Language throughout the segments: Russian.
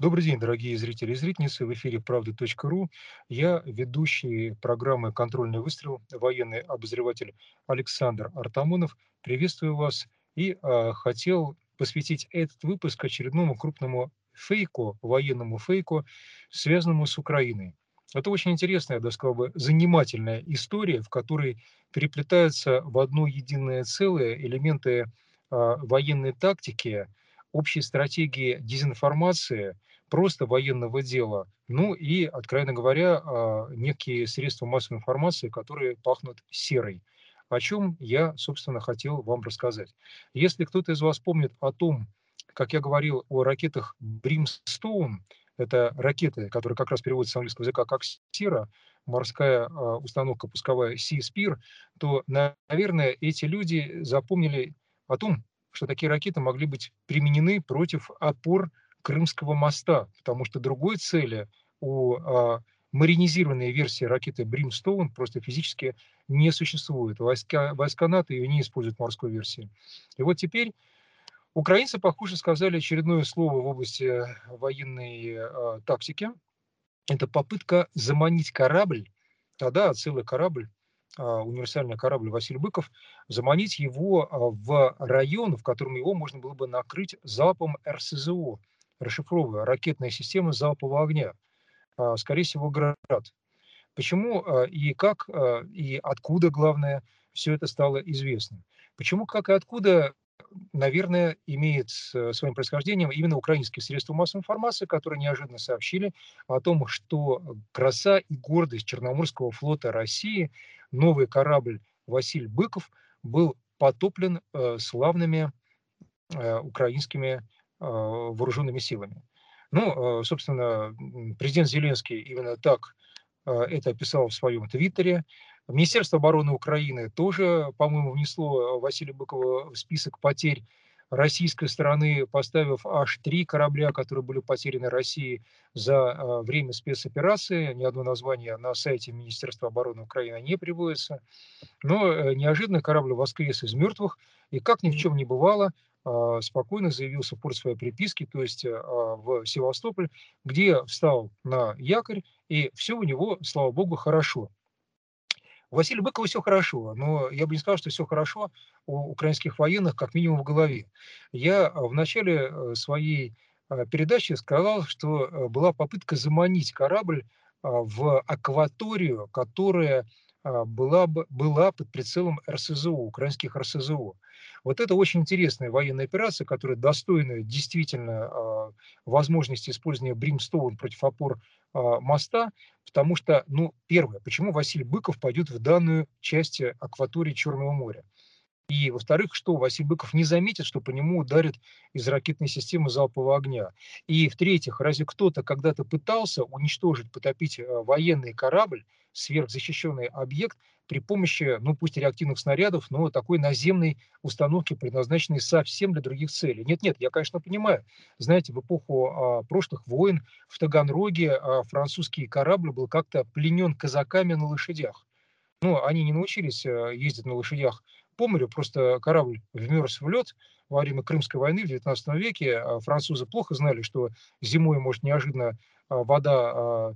Добрый день, дорогие зрители и зрительницы. В эфире «Правда.ру». Я ведущий программы «Контрольный выстрел», военный обозреватель Александр Артамонов. Приветствую вас и э, хотел посвятить этот выпуск очередному крупному фейку, военному фейку, связанному с Украиной. Это очень интересная, я даже сказал бы, занимательная история, в которой переплетаются в одно единое целое элементы э, военной тактики, общей стратегии дезинформации – просто военного дела, ну и, откровенно говоря, а, некие средства массовой информации, которые пахнут серой, о чем я, собственно, хотел вам рассказать. Если кто-то из вас помнит о том, как я говорил о ракетах Brimstone, это ракеты, которые как раз переводятся с английского языка как «сера», морская а, установка пусковая Sea Spear, то, наверное, эти люди запомнили о том, что такие ракеты могли быть применены против опор Крымского моста, потому что другой цели у а, маринизированной версии ракеты Brimstone просто физически не существует. Войска, войска НАТО ее не используют в морской версии. И вот теперь украинцы, похоже, сказали очередное слово в области военной а, тактики. Это попытка заманить корабль, тогда целый корабль, а, универсальный корабль Василий Быков, заманить его а, в район, в котором его можно было бы накрыть залпом РСЗО, расшифровывая ракетные системы залпового огня, а, скорее всего, Град. Почему а, и как, а, и откуда, главное, все это стало известно. Почему, как и откуда, наверное, имеет своим происхождением именно украинские средства массовой информации, которые неожиданно сообщили о том, что краса и гордость Черноморского флота России, новый корабль Василий Быков, был потоплен э, славными э, украинскими вооруженными силами. Ну, а, собственно, президент Зеленский именно так а, это описал в своем твиттере. Министерство обороны Украины тоже, по-моему, внесло Василия Быкова в список потерь российской стороны, поставив аж три корабля, которые были потеряны России за время спецоперации. Ни одно название на сайте Министерства обороны Украины не приводится. Но э, неожиданно корабль воскрес из мертвых, и как ни в чем не бывало, а, спокойно заявился в порт своей приписки, то есть а, в Севастополь, где встал на якорь, и все у него, слава богу, хорошо. У Василия Быкова все хорошо, но я бы не сказал, что все хорошо у украинских военных, как минимум в голове. Я в начале э, своей а, передачи сказал, что э, была попытка заманить корабль в акваторию, которая была, бы, была под прицелом РСЗО, украинских РСЗО. Вот это очень интересная военная операция, которая достойна действительно а, возможности использования Бримстоун против опор а, моста, потому что, ну, первое, почему Василий Быков пойдет в данную часть акватории Черного моря? И, во-вторых, что Василий Быков не заметит, что по нему ударит из ракетной системы залпового огня. И, в-третьих, разве кто-то когда-то пытался уничтожить, потопить а, военный корабль, сверхзащищенный объект при помощи, ну пусть реактивных снарядов, но такой наземной установки, предназначенной совсем для других целей. Нет-нет, я, конечно, понимаю. Знаете, в эпоху а, прошлых войн в Таганроге а, французский корабль был как-то пленен казаками на лошадях. Ну, они не научились а, ездить на лошадях по морю, просто корабль вмерз в лед во время Крымской войны в XIX веке. А французы плохо знали, что зимой может неожиданно а, вода а,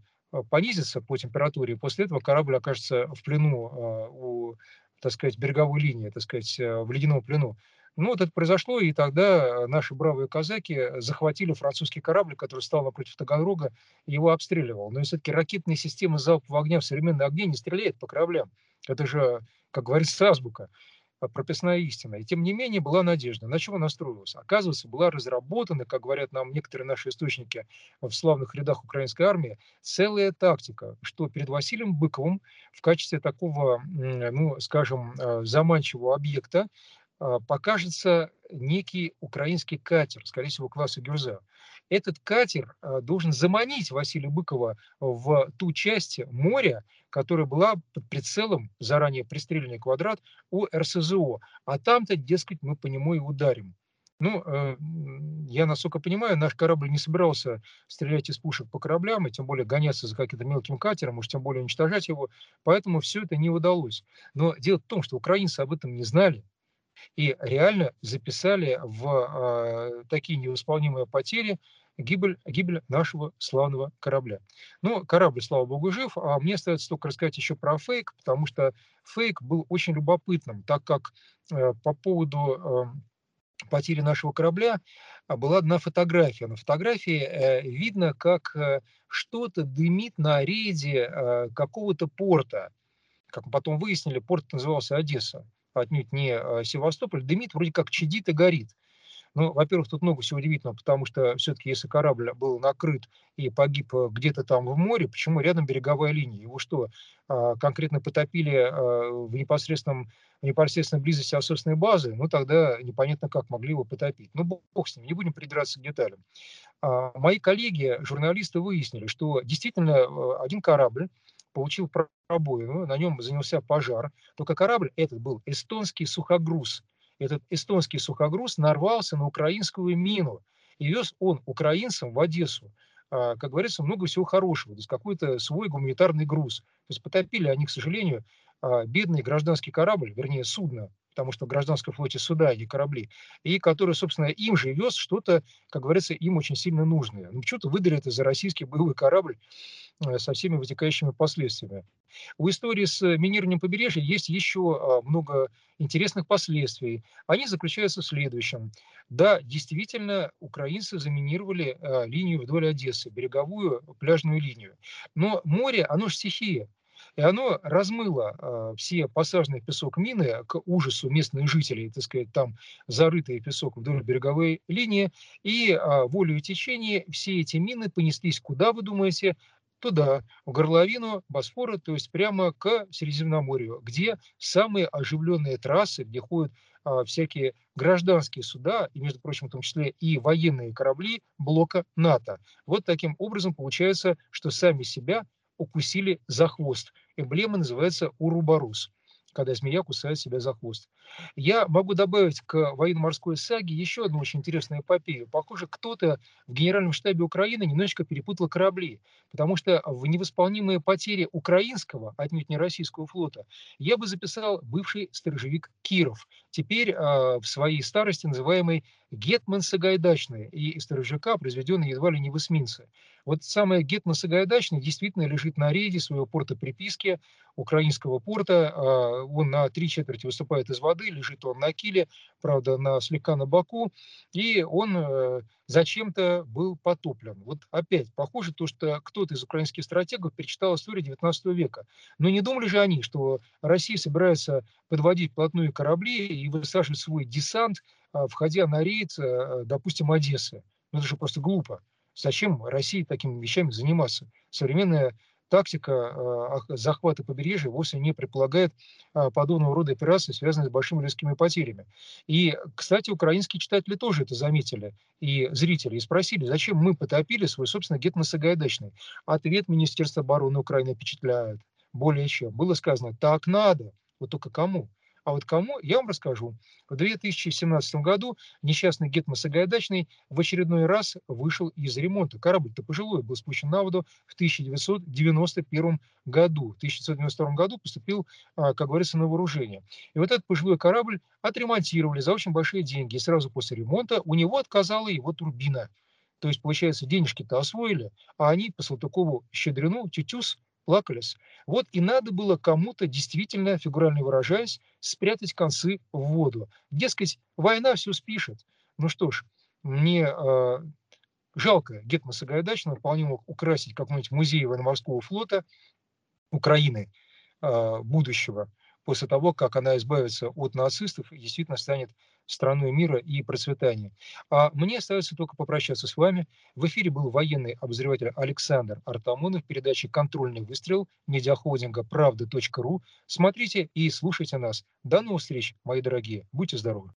понизится по температуре, и после этого корабль окажется в плену э, у, так сказать, береговой линии, так сказать, э, в ледяном плену. Ну, вот это произошло, и тогда наши бравые казаки захватили французский корабль, который стал напротив Таганрога, и его обстреливал. Но все-таки ракетные системы залпового огня в современной огне не стреляют по кораблям. Это же, как говорится, азбука прописная истина. И тем не менее была надежда. На чем она строилась? Оказывается, была разработана, как говорят нам некоторые наши источники в славных рядах украинской армии, целая тактика, что перед Василием Быковым в качестве такого, ну, скажем, э, заманчивого объекта а, покажется некий украинский катер, скорее всего, класса «Гюрза». Этот катер а, должен заманить Василия Быкова в ту часть моря, которая была под прицелом, заранее пристреленный квадрат, у РСЗО. А там-то, дескать, мы по нему и ударим. Ну, э, я, насколько понимаю, наш корабль не собирался стрелять из пушек по кораблям, и тем более гоняться за каким-то мелким катером, уж тем более уничтожать его, поэтому все это не удалось. Но дело в том, что украинцы об этом не знали, и реально записали в э, такие невосполнимые потери гибель, гибель нашего славного корабля. Ну, корабль, слава богу, жив, а мне остается только рассказать еще про фейк, потому что фейк был очень любопытным, так как э, по поводу э, потери нашего корабля а, была одна фотография. На фотографии э, видно, как э, что-то дымит на рейде э, какого-то порта. Как мы потом выяснили, порт назывался Одесса, отнюдь не э, Севастополь. Дымит, вроде как чадит и горит. Ну, во-первых, тут много всего удивительного, потому что все-таки если корабль был накрыт и погиб э, где-то там в море, почему рядом береговая линия? Его что, а, конкретно потопили а, в непосредственном в непосредственной близости от собственной базы, ну тогда непонятно, как могли его потопить. Ну, бог с ним, не будем придраться к деталям. А, мои коллеги, журналисты, выяснили, что действительно э, один корабль получил пробоину, на нем занялся пожар, только корабль этот был эстонский сухогруз, этот эстонский сухогруз нарвался на украинскую мину. И вез он украинцам в Одессу, а, как говорится, много всего хорошего, то есть какой-то свой гуманитарный груз. То есть потопили они, к сожалению, а, бедный гражданский корабль, вернее судно, потому что в гражданском флоте суда, а не корабли, и который, собственно, им же вез что-то, как говорится, им очень сильно нужное. Ну, почему-то выдали это за российский боевой корабль э, со всеми вытекающими последствиями. У истории с минированием побережья есть еще а, много интересных последствий. Они заключаются в следующем. Да, действительно, украинцы заминировали а, линию вдоль Одессы, береговую пляжную линию. Но море, оно же стихия. И оно размыло э, все посаженные песок мины к ужасу местных жителей, так сказать, там зарытый песок вдоль береговой линии, и э, волею течения все эти мины понеслись куда, вы думаете, туда, в горловину Босфора, то есть прямо к Средиземноморью, где самые оживленные трассы, где ходят а, всякие гражданские суда, и, между прочим, в том числе и военные корабли блока НАТО. Вот таким образом получается, что сами себя укусили за хвост. Эмблема называется урубарус когда змея кусает себя за хвост. Я могу добавить к военно-морской саге еще одну очень интересную эпопею. Похоже, кто-то в Генеральном штабе Украины немножечко перепутал корабли, потому что в невосполнимые потери украинского, отнюдь не российского флота, я бы записал бывший сторожевик Киров, теперь э, в своей старости называемый Гетман Сагайдачный, и сторожевика произведенный едва ли не в эсминце. Вот самое Гетман Сагайдачный действительно лежит на рейде своего порта приписки, украинского порта, э, он на три четверти выступает из воды, лежит он на киле, правда, на, слегка на боку, и он э, зачем-то был потоплен. Вот опять, похоже то, что кто-то из украинских стратегов перечитал историю 19 века. Но не думали же они, что Россия собирается подводить плотную корабли и высаживать свой десант, э, входя на рейд, э, допустим, Одессы. Ну, это же просто глупо. Зачем России такими вещами заниматься? Современная тактика э, захвата побережья вовсе не предполагает э, подобного рода операции, связанные с большими людскими потерями. И, кстати, украинские читатели тоже это заметили, и зрители, и спросили, зачем мы потопили свой собственный гетмосагайдачный. Ответ Министерства обороны Украины впечатляет. Более чем. Было сказано, так надо. Вот только кому? А вот кому, я вам расскажу. В 2017 году несчастный Гетма Сагайдачный в очередной раз вышел из ремонта. Корабль-то пожилой, был спущен на воду в 1991 году. В 1992 году поступил, а, как говорится, на вооружение. И вот этот пожилой корабль отремонтировали за очень большие деньги. И сразу после ремонта у него отказала его турбина. То есть, получается, денежки-то освоили, а они по Салтыкову щедрину, тютюс, плакались. Вот и надо было кому-то действительно, фигурально выражаясь, спрятать концы в воду. Дескать, война все спишет. Ну что ж, мне э, жалко Гетмана Сагайдачного, вполне мог украсить какой-нибудь музей военно-морского флота Украины э, будущего после того, как она избавится от нацистов и действительно станет страной мира и процветания. А мне остается только попрощаться с вами. В эфире был военный обозреватель Александр Артамонов, передача «Контрольный выстрел» медиахолдинга правда.ру. Смотрите и слушайте нас. До новых встреч, мои дорогие. Будьте здоровы.